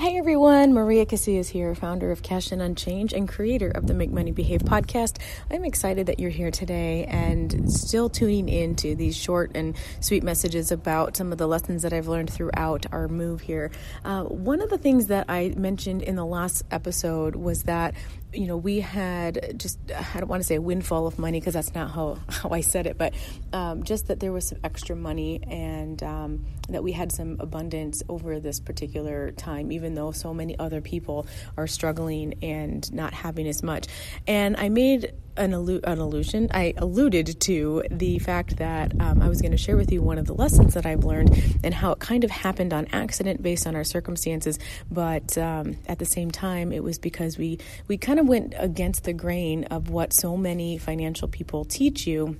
Hey everyone, Maria Casillas here, founder of Cash and Unchange and creator of the Make Money Behave podcast. I'm excited that you're here today and still tuning in to these short and sweet messages about some of the lessons that I've learned throughout our move here. Uh, one of the things that I mentioned in the last episode was that you know, we had just, I don't want to say a windfall of money because that's not how, how I said it, but um, just that there was some extra money and um, that we had some abundance over this particular time, even though so many other people are struggling and not having as much. And I made an, allu- an illusion. I alluded to the fact that um, I was going to share with you one of the lessons that I've learned and how it kind of happened on accident based on our circumstances, but um, at the same time, it was because we we kind of went against the grain of what so many financial people teach you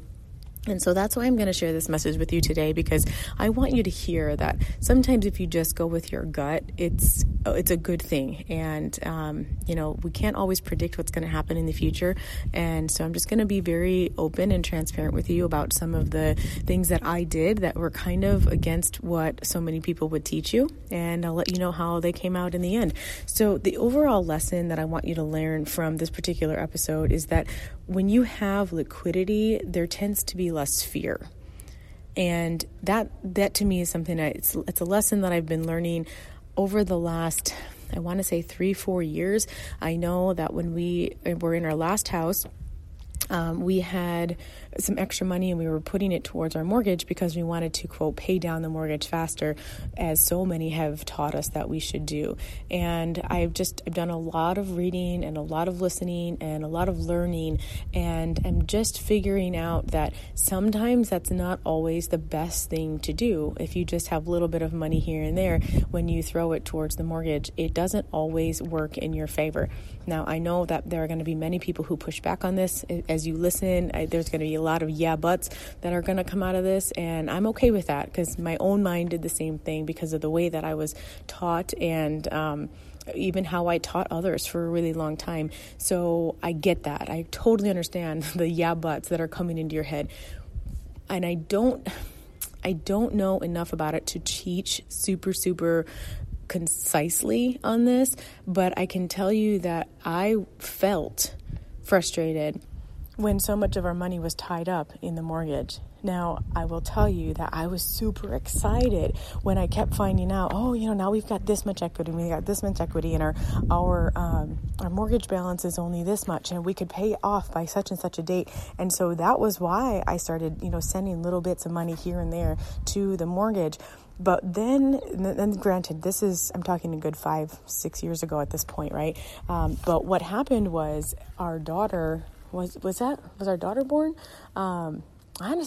and so that's why I'm going to share this message with you today because I want you to hear that sometimes if you just go with your gut, it's it's a good thing. And um, you know we can't always predict what's going to happen in the future. And so I'm just going to be very open and transparent with you about some of the things that I did that were kind of against what so many people would teach you. And I'll let you know how they came out in the end. So the overall lesson that I want you to learn from this particular episode is that when you have liquidity, there tends to be less fear. And that that to me is something that it's it's a lesson that I've been learning over the last I want to say 3 4 years. I know that when we were in our last house, um, we had some extra money and we were putting it towards our mortgage because we wanted to quote pay down the mortgage faster as so many have taught us that we should do. And i've just i've done a lot of reading and a lot of listening and a lot of learning and i'm just figuring out that sometimes that's not always the best thing to do. If you just have a little bit of money here and there when you throw it towards the mortgage it doesn't always work in your favor. Now i know that there are going to be many people who push back on this. As you listen I, there's going to be a lot of yeah buts that are going to come out of this. And I'm okay with that because my own mind did the same thing because of the way that I was taught and, um, even how I taught others for a really long time. So I get that. I totally understand the yeah buts that are coming into your head. And I don't I don't know enough about it to teach super super concisely on this, but I can tell you that I felt frustrated when so much of our money was tied up in the mortgage. Now, I will tell you that I was super excited when I kept finding out, oh, you know, now we've got this much equity, we got this much equity, and our our um, our mortgage balance is only this much, and we could pay off by such and such a date. And so that was why I started, you know, sending little bits of money here and there to the mortgage. But then, then granted, this is I'm talking a good five, six years ago at this point, right? Um, but what happened was our daughter was was that was our daughter born? Um,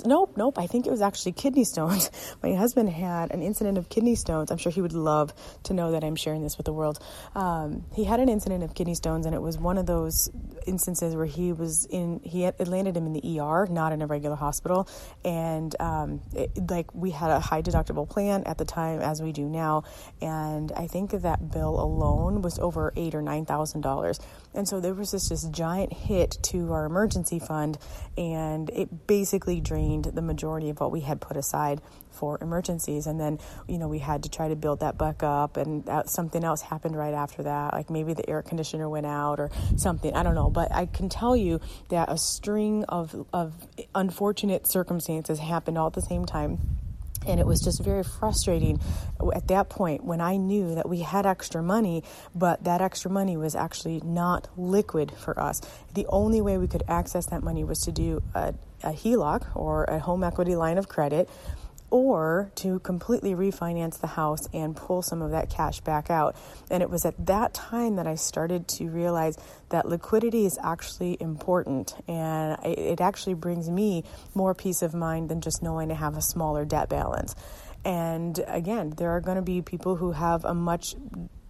nope, nope. I think it was actually kidney stones. My husband had an incident of kidney stones. I'm sure he would love to know that I'm sharing this with the world. Um, he had an incident of kidney stones, and it was one of those instances where he was in. He had, it landed him in the ER, not in a regular hospital, and um, it, like we had a high deductible plan at the time, as we do now, and I think that bill alone was over eight or nine thousand dollars. And so there was this just giant hit to our emergency fund, and it basically drained the majority of what we had put aside for emergencies. And then, you know, we had to try to build that back up, and that, something else happened right after that. Like maybe the air conditioner went out or something. I don't know. But I can tell you that a string of, of unfortunate circumstances happened all at the same time and it was just very frustrating at that point when I knew that we had extra money, but that extra money was actually not liquid for us. The only way we could access that money was to do a, a HELOC or a home equity line of credit or to completely refinance the house and pull some of that cash back out. And it was at that time that I started to realize that liquidity is actually important and it actually brings me more peace of mind than just knowing I have a smaller debt balance. And again, there are going to be people who have a much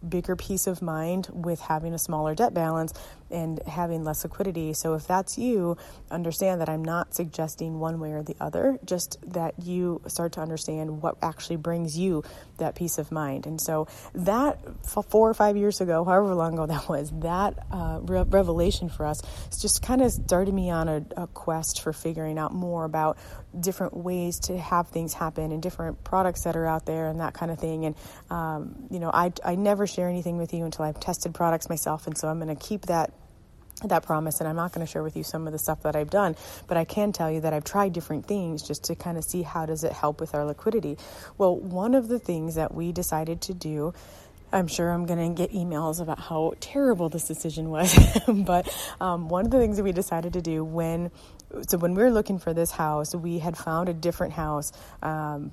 bigger peace of mind with having a smaller debt balance and having less liquidity. So if that's you, understand that I'm not suggesting one way or the other, just that you start to understand what actually brings you that peace of mind. And so that four or five years ago, however long ago that was, that uh, re- revelation for us just kind of started me on a, a quest for figuring out more about different ways to have things happen and different products that are out there and that kind of thing. And, um, you know, I, I never share anything with you until I've tested products myself, and so I'm going to keep that that promise and I'm not going to share with you some of the stuff that I've done but I can tell you that I've tried different things just to kind of see how does it help with our liquidity well one of the things that we decided to do I'm sure I'm going to get emails about how terrible this decision was. but um, one of the things that we decided to do when, so when we were looking for this house, we had found a different house um,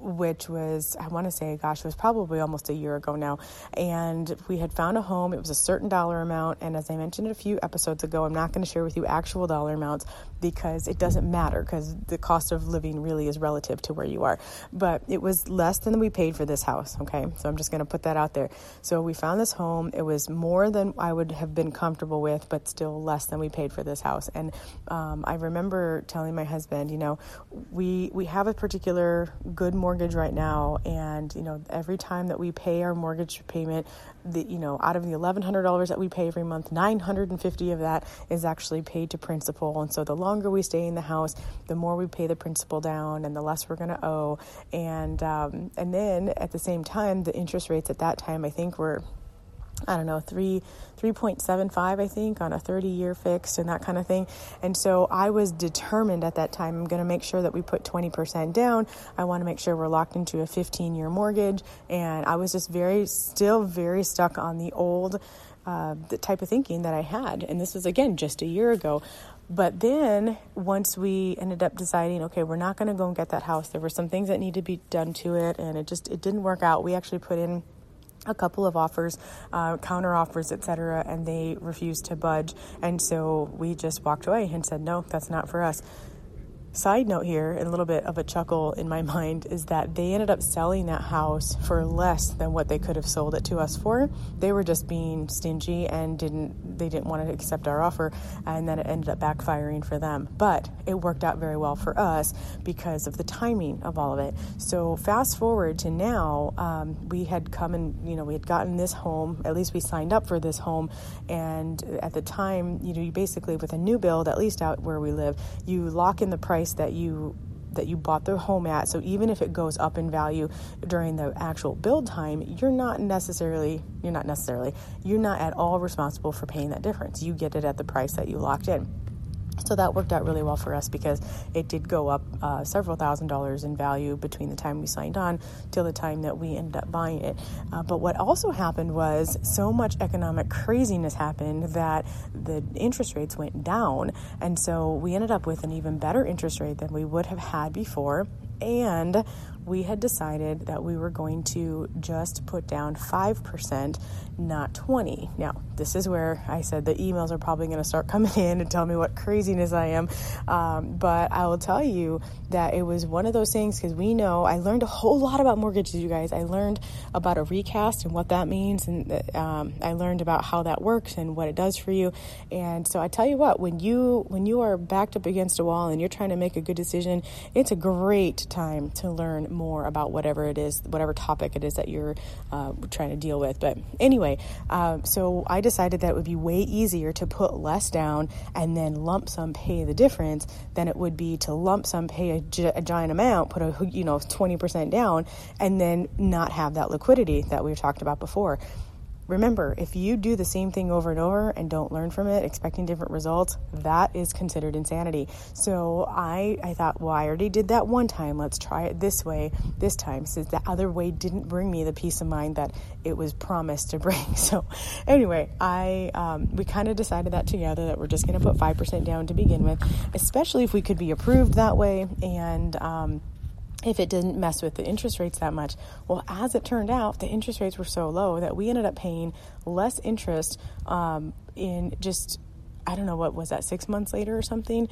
which was, I want to say, gosh, it was probably almost a year ago now. And we had found a home. It was a certain dollar amount. And as I mentioned a few episodes ago, I'm not going to share with you actual dollar amounts because it doesn't matter because the cost of living really is relative to where you are. But it was less than we paid for this house. Okay. So I'm just going to put that out there. So we found this home. It was more than I would have been comfortable with, but still less than we paid for this house. And um, I remember telling my husband, you know, we, we have a particular good mortgage mortgage right now, and you know every time that we pay our mortgage payment, the you know out of the eleven hundred dollars that we pay every month, nine hundred and fifty of that is actually paid to principal. And so the longer we stay in the house, the more we pay the principal down, and the less we're going to owe. And um, and then at the same time, the interest rates at that time I think were I don't know, three, 3.75, I think, on a 30 year fixed and that kind of thing. And so I was determined at that time, I'm going to make sure that we put 20% down. I want to make sure we're locked into a 15 year mortgage. And I was just very, still very stuck on the old, uh, the type of thinking that I had. And this was, again, just a year ago. But then once we ended up deciding, okay, we're not going to go and get that house, there were some things that needed to be done to it, and it just, it didn't work out. We actually put in a couple of offers, uh, counter offers, etc., and they refused to budge. And so we just walked away and said, no, that's not for us. Side note here, and a little bit of a chuckle in my mind, is that they ended up selling that house for less than what they could have sold it to us for. They were just being stingy and didn't they didn't want to accept our offer, and then it ended up backfiring for them. But it worked out very well for us because of the timing of all of it. So fast forward to now, um, we had come and you know we had gotten this home. At least we signed up for this home, and at the time, you know, you basically with a new build, at least out where we live, you lock in the price price that you that you bought the home at. So even if it goes up in value during the actual build time, you're not necessarily you're not necessarily you're not at all responsible for paying that difference. You get it at the price that you locked in. So that worked out really well for us because it did go up uh, several thousand dollars in value between the time we signed on till the time that we ended up buying it. Uh, but what also happened was so much economic craziness happened that the interest rates went down. And so we ended up with an even better interest rate than we would have had before. And we had decided that we were going to just put down 5%, not 20. Now, this is where I said the emails are probably going to start coming in and tell me what craziness I am. Um, but I will tell you that it was one of those things because we know I learned a whole lot about mortgages, you guys. I learned about a recast and what that means, and um, I learned about how that works and what it does for you. And so I tell you what, when you when you are backed up against a wall and you're trying to make a good decision, it's a great time to learn more about whatever it is, whatever topic it is that you're uh, trying to deal with. But anyway, uh, so I decided that it would be way easier to put less down and then lump sum pay the difference than it would be to lump sum pay a, gi- a giant amount, put a you know 20% down, and then not have that liquidity that we talked about before. Remember, if you do the same thing over and over and don't learn from it, expecting different results, that is considered insanity. So I, I thought, well, I already did that one time. Let's try it this way this time, since the other way didn't bring me the peace of mind that it was promised to bring. So anyway, I um, we kind of decided that together that we're just going to put five percent down to begin with, especially if we could be approved that way and. Um, if it didn't mess with the interest rates that much. Well, as it turned out, the interest rates were so low that we ended up paying less interest um, in just, I don't know, what was that, six months later or something?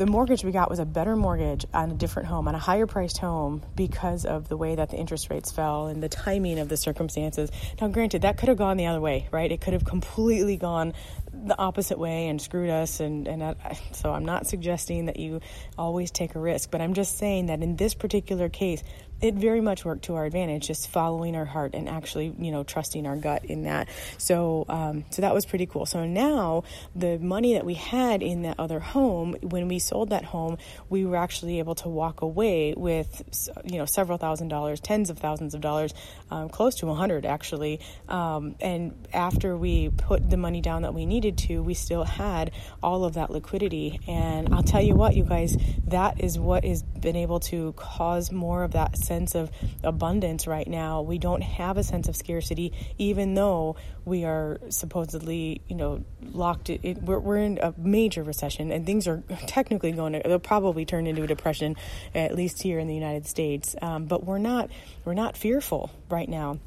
The mortgage we got was a better mortgage on a different home, on a higher priced home, because of the way that the interest rates fell and the timing of the circumstances. Now, granted, that could have gone the other way, right? It could have completely gone the opposite way and screwed us. And, and I, so I'm not suggesting that you always take a risk, but I'm just saying that in this particular case, it very much worked to our advantage, just following our heart and actually, you know, trusting our gut in that. So, um, so that was pretty cool. So now the money that we had in that other home, when we sold that home, we were actually able to walk away with, you know, several thousand dollars, tens of thousands of dollars, um, close to a hundred actually. Um, and after we put the money down that we needed to, we still had all of that liquidity. And I'll tell you what, you guys, that is what has been able to cause more of that sense of abundance right now. We don't have a sense of scarcity, even though we are supposedly, you know, locked. It, we're, we're in a major recession, and things are technically going to. They'll probably turn into a depression, at least here in the United States. Um, but we're not. We're not fearful right now.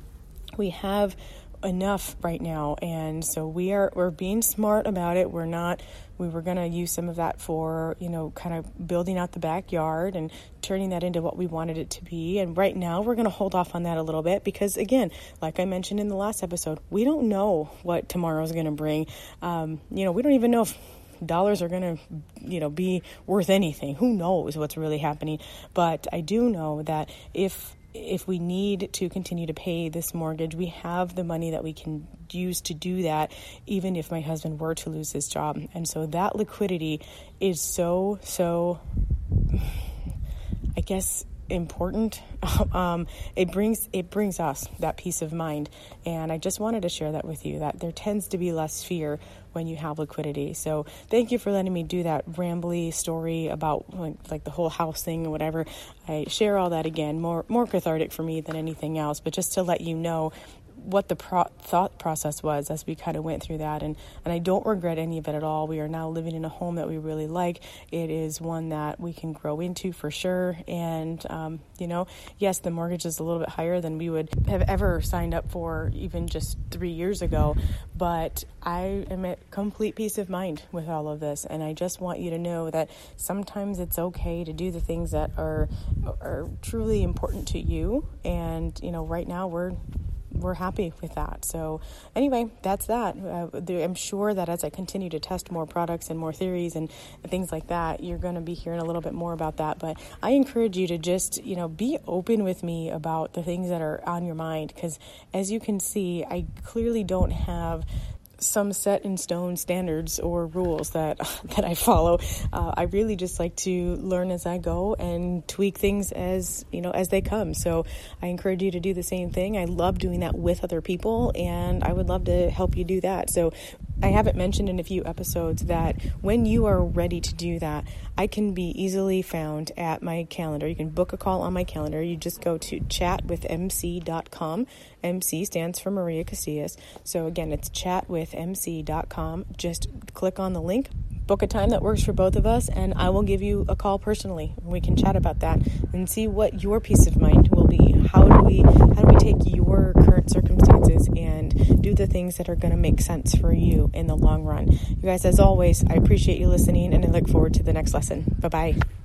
We have enough right now and so we are we're being smart about it. We're not we were going to use some of that for you know kind of building out the backyard and turning that into what we wanted it to be and right now we're going to hold off on that a little bit because again like i mentioned in the last episode we don't know what tomorrow is going to bring. Um, you know we don't even know if dollars are going to you know be worth anything. Who knows what's really happening? But i do know that if if we need to continue to pay this mortgage, we have the money that we can use to do that, even if my husband were to lose his job. And so that liquidity is so, so, I guess, important. Um, it brings it brings us that peace of mind, and I just wanted to share that with you. That there tends to be less fear when you have liquidity. So thank you for letting me do that rambly story about like, like the whole house thing and whatever. I share all that again, more more cathartic for me than anything else, but just to let you know what the pro- thought process was as we kind of went through that and and I don't regret any of it at all. We are now living in a home that we really like. It is one that we can grow into for sure. And um, you know, yes, the mortgage is a little bit higher than we would have ever signed up for even just three years ago. But I am at complete peace of mind with all of this, and I just want you to know that sometimes it's okay to do the things that are are truly important to you. And you know, right now we're we're happy with that. So, anyway, that's that. Uh, I'm sure that as I continue to test more products and more theories and, things like that, you're going to be hearing a little bit more about that. But I encourage you to just, you know, be open with me about the things that are on your mind because, as you can see, I clearly don't have some set in stone standards or rules that that I follow. Uh, I really just like to learn as I go and tweak things as you know as they come. So I encourage you to do the same thing. I love doing that with other people, and I would love to help you do that. So I haven't mentioned in a few episodes that when you are ready to do that, I can be easily found at my calendar. You can book a call on my calendar. You just go to chatwithmc.com. MC stands for Maria Casillas. So again, it's chatwithmc.com. Just click on the link, book a time that works for both of us, and I will give you a call personally. We can chat about that and see what your peace of mind How do we how do we take your current circumstances and do the things that are going to make sense for you in the long run? You guys, as always, I appreciate you listening, and I look forward to the next lesson. Bye bye.